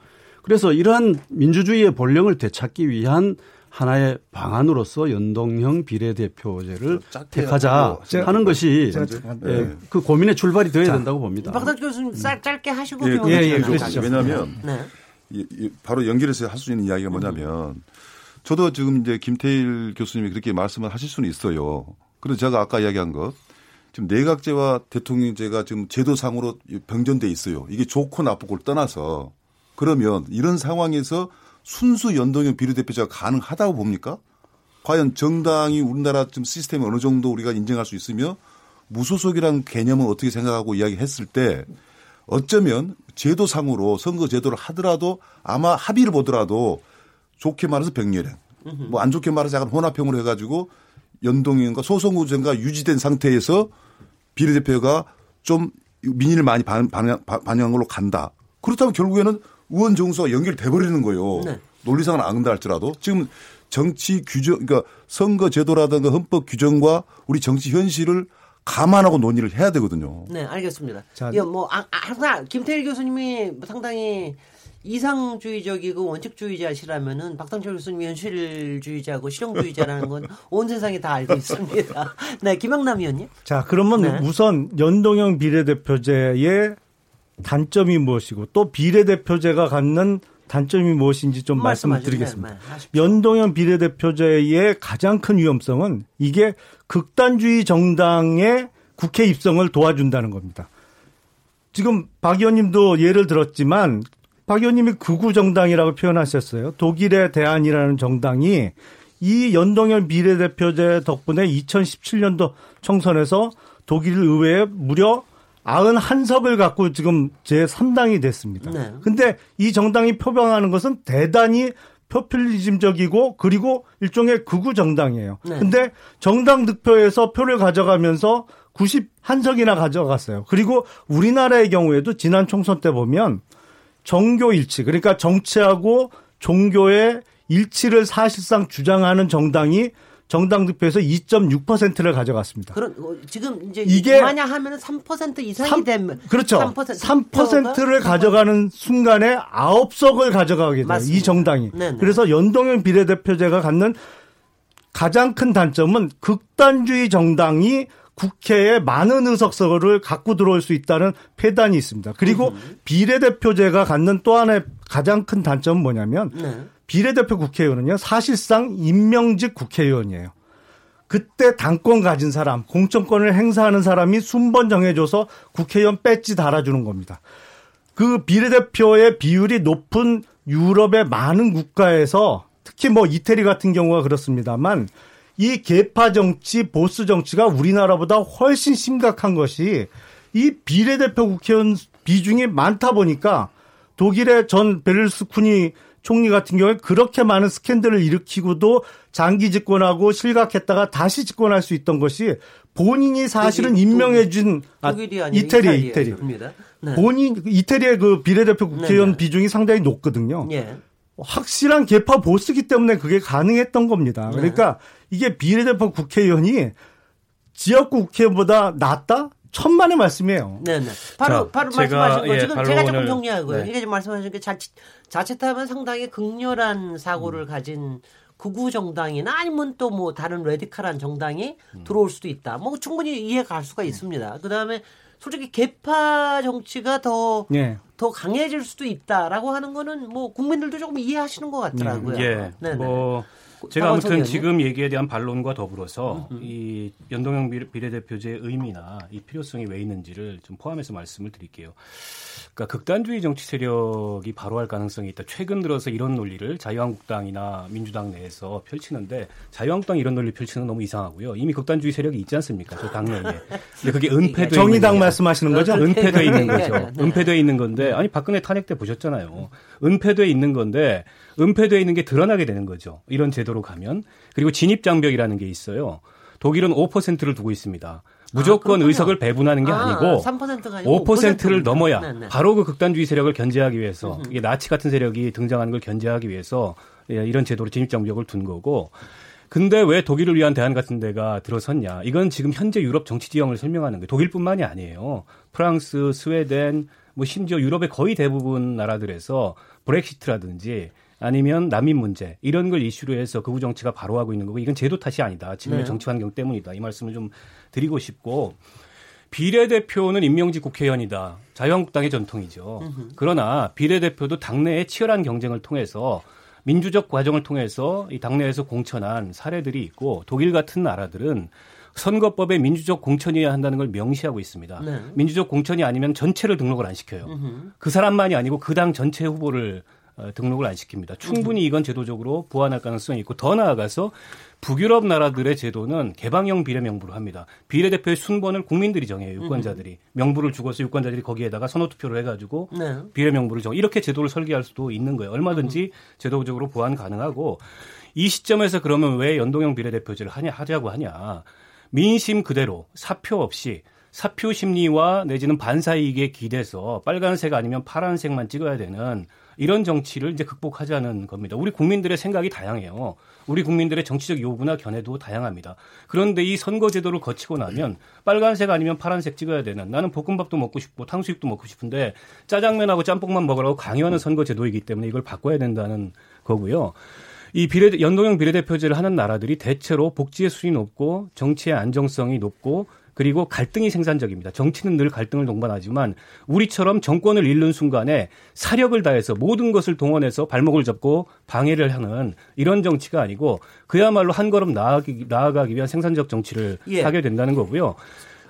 그래서 이러한 민주주의의 본령을 되찾기 위한 하나의 방안으로서 연동형 비례대표제를 택하자 하는 것이 예, 그 고민의 출발이 되어야 된다고 봅니다. 박사 교수님 짧게 하시고 예, 예, 예. 왜냐하면 네. 바로 연결해서 할 수 있는 이야기가 뭐냐면 저도 지금 이제 김태일 교수님이 그렇게 말씀을 하실 수는 있어요. 그래서 제가 아까 이야기한 것 지금 내각제와 대통령제가 지금 제도상으로 병전돼 있어요. 이게 좋고 나쁘고를 떠나서 그러면 이런 상황에서 순수 연동형 비례대표제가 가능하다고 봅니까? 과연 정당이 우리나라 좀 시스템이 어느 정도 우리가 인정할 수 있으며 무소속이라는 개념을 어떻게 생각하고 이야기했을 때 어쩌면 제도상으로 선거 제도를 하더라도 아마 합의를 보더라도 좋게 말해서 병렬행, 뭐 안 좋게 말해서 약간 혼합형으로 해가지고 연동형과 소송구제가 유지된 상태에서 비례대표가 좀 민의를 많이 반영, 반영한 걸로 간다. 그렇다면 결국에는 의원 정수가 연결돼 버리는 거예요. 네. 논리상은 안 된다 할지라도 지금 정치 규정, 그러니까 선거 제도라든가 헌법 규정과 우리 정치 현실을 감안하고 논의를 해야 되거든요. 네, 알겠습니다. 자, 이거 뭐 아, 아, 항상 김태일 교수님이 상당히 이상주의적이고 원칙주의자시라면은 박상철 교수님이 현실주의자고 실용주의자라는 건 온 세상이 다 알고 있습니다. 네, 김영남 의원님. 자, 그러면 네. 우선 연동형 비례대표제의 단점이 무엇이고 또 비례대표제가 갖는 단점이 무엇인지 좀 말씀을 드리겠습니다. 네, 연동형 비례대표제의 가장 큰 위험성은 이게 극단주의 정당의 국회 입성을 도와준다는 겁니다. 지금 박 의원님도 예를 들었지만 박 의원님이 극우 정당이라고 표현하셨어요. 독일의 대안이라는 정당이 이 연동형 비례대표제 덕분에 2017년도 총선에서 독일 의회에 무려 91석을 갖고 지금 제3당이 됐습니다. 네. 근데 이 정당이 표방하는 것은 대단히 포퓰리즘적이고 그리고 일종의 극우 정당이에요. 네. 근데 정당 득표에서 표를 가져가면서 91석이나 가져갔어요. 그리고 우리나라의 경우에도 지난 총선 때 보면 정교 일치 그러니까 정치하고 종교의 일치를 사실상 주장하는 정당이 정당 득표에서 2.6%를 가져갔습니다. 그럼 어, 지금 이제 이게 만약 하면은 3% 이상이 3, 되면 그렇죠. 3%, 3%를 가져가는 순간에 9석을 가져가게 돼요. 이 정당이. 네네. 그래서 연동형 비례대표제가 갖는 가장 큰 단점은 극단주의 정당이 국회에 많은 의석서를 갖고 들어올 수 있다는 폐단이 있습니다. 그리고 음. 비례대표제가 갖는 또 하나의 가장 큰 단점은 뭐냐면 네. 비례대표 국회의원은요 사실상 임명직 국회의원이에요. 그때 당권 가진 사람, 공천권을 행사하는 사람이 순번 정해줘서 국회의원 배지 달아주는 겁니다. 그 비례대표의 비율이 높은 유럽의 많은 국가에서 특히 뭐 이태리 같은 경우가 그렇습니다만 이 개파 정치, 보스 정치가 우리나라보다 훨씬 심각한 것이 이 비례대표 국회의원 비중이 많다 보니까 독일의 전 베를스쿠니 총리 같은 경우에 그렇게 많은 스캔들을 일으키고도 장기 집권하고 실각했다가 다시 집권할 수 있던 것이 본인이 사실은 임명해준 아, 이태리 이태리 이태리 네. 본인 이태리의 그 비례대표 국회의원 네, 네. 비중이 상당히 높거든요. 예. 확실한 개파 보스기 때문에 그게 가능했던 겁니다. 네. 그러니까 이게 비례대표 국회의원이 지역구 국회의원보다 낫다? 천만의 말씀이에요. 네네. 바로 자, 바로 제가, 말씀하신 거 예, 지금 제가 조금 정리하고요. 네. 이게 지금 말씀하신 게 자칫 자칫하면 상당히 극렬한 사고를 음. 가진 극우 정당이나 아니면 또 뭐 다른 레디칼한 정당이 음. 들어올 수도 있다. 뭐 충분히 이해가 갈 수가 있습니다. 그 다음에 솔직히 개파 정치가 더, 예. 더 강해질 수도 있다라고 하는 거는 뭐 국민들도 조금 이해하시는 것 같더라고요. 예. 네네. 뭐 제가 아무튼 지금 얘기에 대한 반론과 더불어서 음흠. 이 연동형 비례대표제의 의미나 이 필요성이 왜 있는지를 좀 포함해서 말씀을 드릴게요. 그러니까 극단주의 정치 세력이 바로할 가능성이 있다. 최근 들어서 이런 논리를 자유한국당이나 민주당 내에서 펼치는데 자유한국당 이런 논리 펼치는 너무 이상하고요. 이미 극단주의 세력이 있지 않습니까? 저 당내에. 근데 그게 은폐돼 정의당 말씀하시는 거죠? 은폐돼 있는 거죠. 은폐돼 있는 건데 아니 박근혜 탄핵 때 보셨잖아요. 은폐돼 있는 건데 은폐돼 있는 게 드러나게 되는 거죠. 이런 제도 로 가면 그리고 진입 장벽이라는 게 있어요. 독일은 5%를 두고 있습니다. 무조건 아, 의석을 배분하는 게 아, 니고 3%가 아니고 5%를 넘어야 네 네. 바로 그 극단주의 세력을 견제하기 위해서 음흠. 이게 나치 같은 세력이 등장하는 걸 견제하기 위해서 예, 이런 제도로 진입 장벽을 둔 거고 근데 왜 독일을 위한 대안 같은 데가 들어섰냐? 이건 지금 현재 유럽 정치 지형을 설명하는 거예요. 독일뿐만이 아니에요. 프랑스, 스웨덴, 뭐 심지어 유럽의 거의 대부분 나라들에서 브렉시트라든지 아니면 난민 문제 이런 걸 이슈로 해서 극우 정치가 바로 하고 있는 거고 이건 제도 탓이 아니다. 지금의 네. 정치 환경 때문이다. 이 말씀을 좀 드리고 싶고 비례대표는 임명직 국회의원이다. 자유한국당의 전통이죠. 그러나 비례대표도 당내의 치열한 경쟁을 통해서 민주적 과정을 통해서 이 당내에서 공천한 사례들이 있고 독일 같은 나라들은 선거법에 민주적 공천이어야 한다는 걸 명시하고 있습니다. 네. 민주적 공천이 아니면 전체를 등록을 안 시켜요. 으흠. 그 사람만이 아니고 그 당 전체 후보를 어, 등록을 안 시킵니다. 충분히 이건 제도적으로 보완할 가능성이 있고 더 나아가서 북유럽 나라들의 제도는 개방형 비례 명부를 합니다. 비례대표의 순번을 국민들이 정해요. 유권자들이 명부를 주고서 유권자들이 거기에다가 선호 투표를 해가지고 네. 비례 명부를 정. 이렇게 제도를 설계할 수도 있는 거예요. 얼마든지 제도적으로 보완 가능하고 이 시점에서 그러면 왜 연동형 비례대표제를 하냐 하자고 하냐 민심 그대로 사표 없이 사표 심리와 내지는 반사이익에 기대서 빨간색 아니면 파란색만 찍어야 되는 이런 정치를 이제 극복하자는 겁니다. 우리 국민들의 생각이 다양해요. 우리 국민들의 정치적 요구나 견해도 다양합니다. 그런데 이 선거제도를 거치고 나면 빨간색 아니면 파란색 찍어야 되는 나는 볶음밥도 먹고 싶고 탕수육도 먹고 싶은데 짜장면하고 짬뽕만 먹으라고 강요하는 선거제도이기 때문에 이걸 바꿔야 된다는 거고요. 이 비례 연동형 비례대표제를 하는 나라들이 대체로 복지의 수준이 높고 정치의 안정성이 높고 그리고 갈등이 생산적입니다. 정치는 늘 갈등을 동반하지만 우리처럼 정권을 잃는 순간에 사력을 다해서 모든 것을 동원해서 발목을 잡고 방해를 하는 이런 정치가 아니고 그야말로 한 걸음 나아가기, 나아가기 위한 생산적 정치를 예. 하게 된다는 거고요.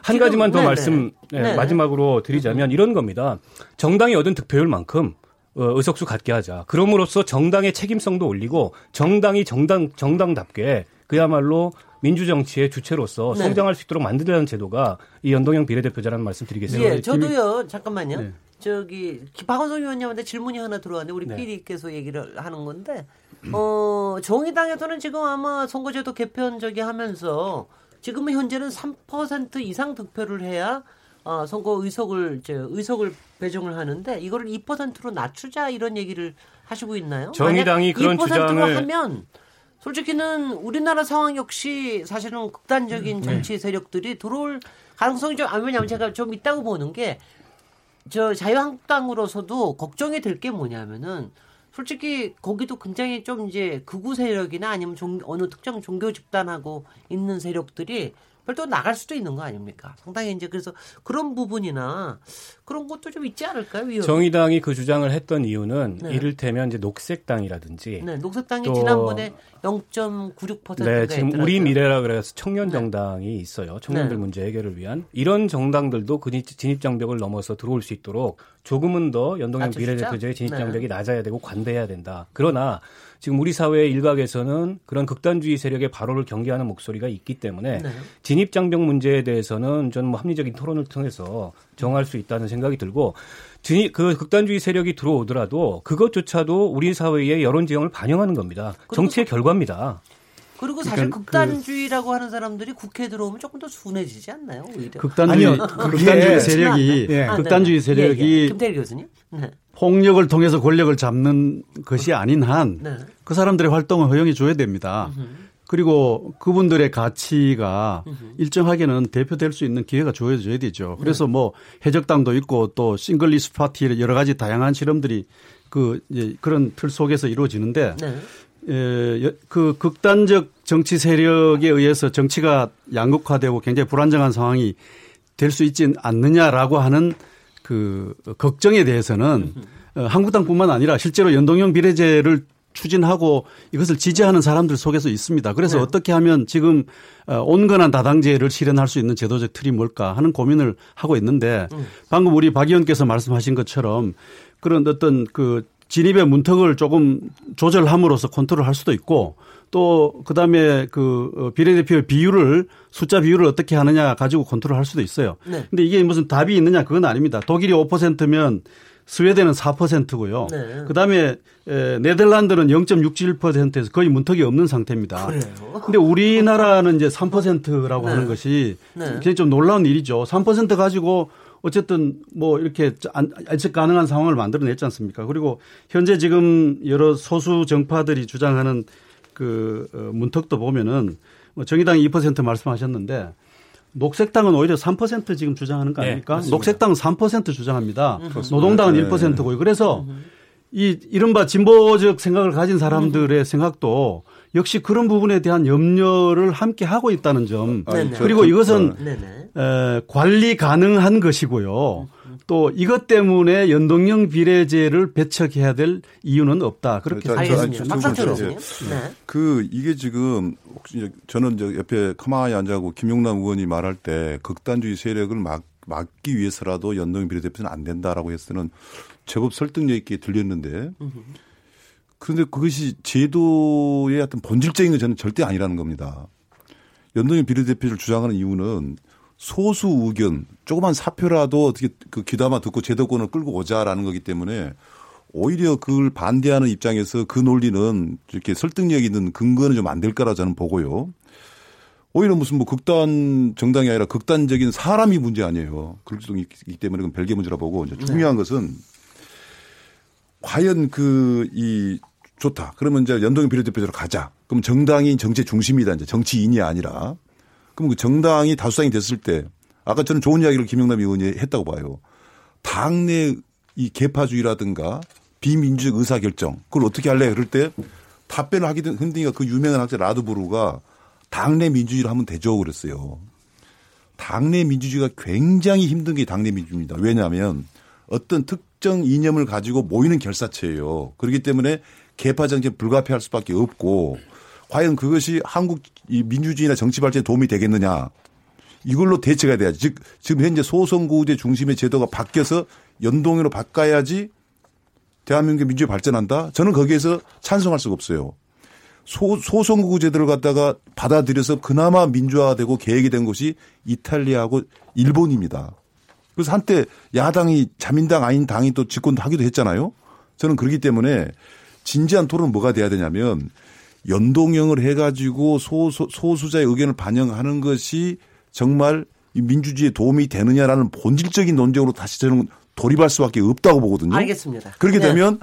한 가지만 더 네네. 말씀 네, 네. 마지막으로 드리자면 이런 겁니다. 정당이 얻은 득표율만큼 어, 의석수 갖게 하자. 그럼으로써 정당의 책임성도 올리고 정당이 정당 정당답게 그야말로 민주정치의 주체로서 네. 성장할 수 있도록 만들자는 제도가 이 연동형 비례대표제라는 말씀 드리겠습니다. 예, 저도요. 잠깐만요. 네. 저기 박원석 위원님한테 질문이 하나 들어왔는데 우리 네. PD께서 얘기를 하는 건데 어 정의당에서는 지금 아마 선거제도 개편 저기 하면서 지금은 현재는 3% 이상 득표를 해야 어, 선거 의석을 저 의석을 배정을 하는데 이거를 2%로 낮추자 이런 얘기를 하시고 있나요? 정의당이 그런 2%로 주장을 하면 솔직히는 우리나라 상황 역시 사실은 극단적인 음, 네. 정치 세력들이 들어올 가능성이 좀, 아, 왜냐면 제가 좀 있다고 보는 게, 저 자유한국당으로서도 걱정이 될 게 뭐냐면은, 솔직히 거기도 굉장히 좀 이제 극우 세력이나 아니면 종, 어느 특정 종교 집단하고 있는 세력들이 별도 나갈 수도 있는 거 아닙니까? 상당히 이제 그래서 그런 부분이나 그런 것도 좀 있지 않을까요? 위험이? 정의당이 그 주장을 했던 이유는 네. 이를테면 이제 녹색당이라든지 네, 녹색당이 지난번에 0.96%가 네, 지금 있더라고요. 우리 미래라 그래서 청년 정당이 네. 있어요. 청년들 네. 문제 해결을 위한 이런 정당들도 그 진입 장벽을 넘어서 들어올 수 있도록 조금은 더 연동형 비례대표제의 진입 네. 장벽이 낮아야 되고 관대해야 된다. 그러나 지금 우리 사회 일각에서는 그런 극단주의 세력의 발언을 경계하는 목소리가 있기 때문에 네. 진입 장벽 문제에 대해서는 저는 뭐 합리적인 토론을 통해서 정할 수 있다는 생각이 들고 진입 그 극단주의 세력이 들어오더라도 그것조차도 우리 사회의 여론 지형을 반영하는 겁니다. 정치의 결과입니다. 그리고 사실 그러니까 그 극단주의라고 그, 하는 사람들이 국회에 들어오면 조금 더 순해지지 않나요? 오히려. 극단주의, 아니요, 극단주의 세력이 네. 극단주의 세력이 예, 예. 김태일 교수님. 네. 폭력을 통해서 권력을 잡는 것이 아닌 한그 네. 그 사람들의 활동을 허용해 줘야 됩니다. 그리고 그분들의 가치가 일정하게는 대표될 수 있는 기회가 주어져야 되죠. 그래서 네. 뭐 해적당도 있고 또 single issue party 여러 가지 다양한 실험들이 그 이제 그런 틀 속에서 이루어지는데 네. 에, 그 극단적 정치 세력에 의해서 정치가 양극화되고 굉장히 불안정한 상황이 될 수 있지 않느냐라고 하는 그 걱정에 대해서는 어, 한국당뿐만 아니라 실제로 연동형 비례제를 추진하고 이것을 지지하는 사람들 속에서 있습니다. 그래서 네. 어떻게 하면 지금 어, 온건한 다당제를 실현할 수 있는 제도적 틀이 뭘까 하는 고민을 하고 있는데 음. 방금 우리 박 의원께서 말씀하신 것처럼 그런 어떤 그 진입의 문턱을 조금 조절함으로써 컨트롤 할 수도 있고 또 그다음에 그 어, 비례대표 비율을 숫자 비율을 어떻게 하느냐 가지고 컨트롤 할 수도 있어요. 네. 근데 이게 무슨 답이 있느냐 그건 아닙니다. 독일이 5%면 스웨덴은 4%고요. 네. 그다음에 네덜란드는 0.67%에서 거의 문턱이 없는 상태입니다. 그래요? 근데 우리나라는 이제 3%라고 네. 하는 것이 네. 굉장히 좀 놀라운 일이죠. 3% 가지고 어쨌든 뭐 이렇게 안측 가능한 상황을 만들어냈지 않습니까? 그리고 현재 지금 여러 소수 정파들이 주장하는 그 어, 문턱도 보면은 뭐 정의당이 2% 말씀하셨는데 녹색당은 오히려 3% 지금 주장하는 거 네, 아닙니까? 네, 녹색당은 3% 주장합니다. 그렇습니다. 노동당은 네. 1%고요. 그래서 이 이른바 진보적 생각을 가진 사람들의 생각도 역시 그런 부분에 대한 염려를 함께 하고 있다는 점. 아, 그리고 이것은 에, 관리 가능한 것이고요. 또 이것 때문에 연동형 비례제를 배척해야 될 이유는 없다. 그렇게 생각합니다. 네. 그 이게 지금 혹시 저는 저 옆에 가만히 앉아고 김용남 의원이 말할 때 극단주의 세력을 막 막기 위해서라도 연동형 비례대표는 안 된다라고 했서는 제법 설득력 있게 들렸는데 그런데 그것이 제도의 어떤 본질적인 건 저는 절대 아니라는 겁니다. 연동형 비례대표를 주장하는 이유는 소수 의견, 조그만 사표라도 어떻게 그 귀담아 듣고 제도권을 끌고 오자라는 거기 때문에 오히려 그걸 반대하는 입장에서 그 논리는 이렇게 설득력 있는 근거는 좀 안 될 거라 저는 보고요. 오히려 무슨 뭐 극단 정당이 아니라 극단적인 사람이 문제 아니에요. 그럴 수도 있기 때문에 그건 별개 문제라 보고 이제 중요한 네. 것은 과연 그 이 좋다. 그러면 이제 연동형 비례대표제로 가자. 그럼 정당이 정치 중심이다. 이제 정치인이 아니라 그럼 그 정당이 다수당이 됐을 때 아까 저는 좋은 이야기를 김영남 의원이 했다고 봐요. 당내 이 개파주의라든가 비민주적 의사결정 그걸 어떻게 할래? 그럴 때 답변을 하기 힘드니까 그 유명한 학자 라드부르가 당내 민주주의를 하면 되죠 그랬어요. 당내 민주주의가 굉장히 힘든 게 당내 민주주의입니다. 왜냐하면 어떤 특정 이념을 가지고 모이는 결사체예요. 그렇기 때문에 개파 정치에 불가피할 수밖에 없고 과연 그것이 한국 이 민주주의나 정치 발전에 도움이 되겠느냐. 이걸로 대체가 돼야지. 즉, 지금 현재 소선거구제 중심의 제도가 바뀌어서 연동으로 바꿔야지 대한민국의 민주주의 발전한다? 저는 거기에서 찬성할 수가 없어요. 소, 소선거구 제도를 갖다가 받아들여서 그나마 민주화되고 계획이 된 곳이 이탈리아하고 일본입니다. 그래서 한때 야당이 자민당 아닌 당이 또 집권도 하기도 했잖아요. 저는 그렇기 때문에 진지한 토론은 뭐가 돼야 되냐면 연동형을 해가지고 소수, 소수자의 의견을 반영하는 것이 정말 민주주의에 도움이 되느냐라는 본질적인 논쟁으로 다시 저는 돌입할 수밖에 없다고 보거든요. 알겠습니다. 그렇게 네. 되면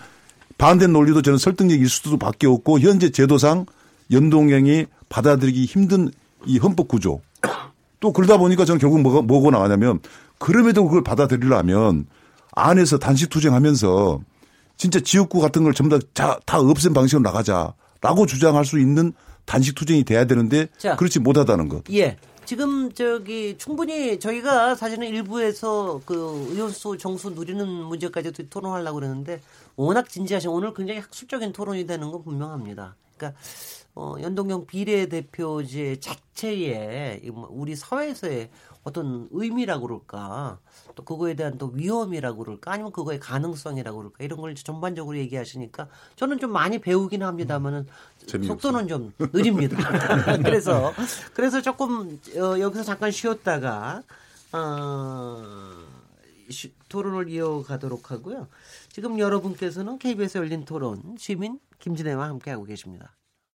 반대 논리도 저는 설득력일 수도 밖에 없고 현재 제도상 연동형이 받아들이기 힘든 이 헌법 구조 또 그러다 보니까 저는 결국 뭐가, 뭐고 나가냐면 그럼에도 그걸 받아들이려면 안에서 단식 투쟁하면서 진짜 지역구 같은 걸 전부 다, 다 없앤 방식으로 나가자. 라고 주장할 수 있는 단식 투쟁이 돼야 되는데 자, 그렇지 못하다는 것. 예. 지금 저기 충분히 저희가 사실은 일부에서 그 의원수 정수 누리는 문제까지도 토론하려고 그러는데 워낙 진지하신 오늘 굉장히 학술적인 토론이 되는 건 분명합니다. 그러니까 어, 연동형 비례대표제 자체에 뭐 우리 사회에서의 어떤 의미라고 그럴까 또 그거에 대한 또 위험이라고 그럴까 아니면 그거의 가능성이라고 그럴까 이런 걸 전반적으로 얘기하시니까 저는 좀 많이 배우긴 합니다만은 음, 속도는 좀 느립니다. 그래서 그래서 조금 어, 여기서 잠깐 쉬었다가 어, 쉬, 토론을 이어가도록 하고요. 지금 여러분께서는 KBS 열린 토론 시민 김진애와 함께하고 계십니다.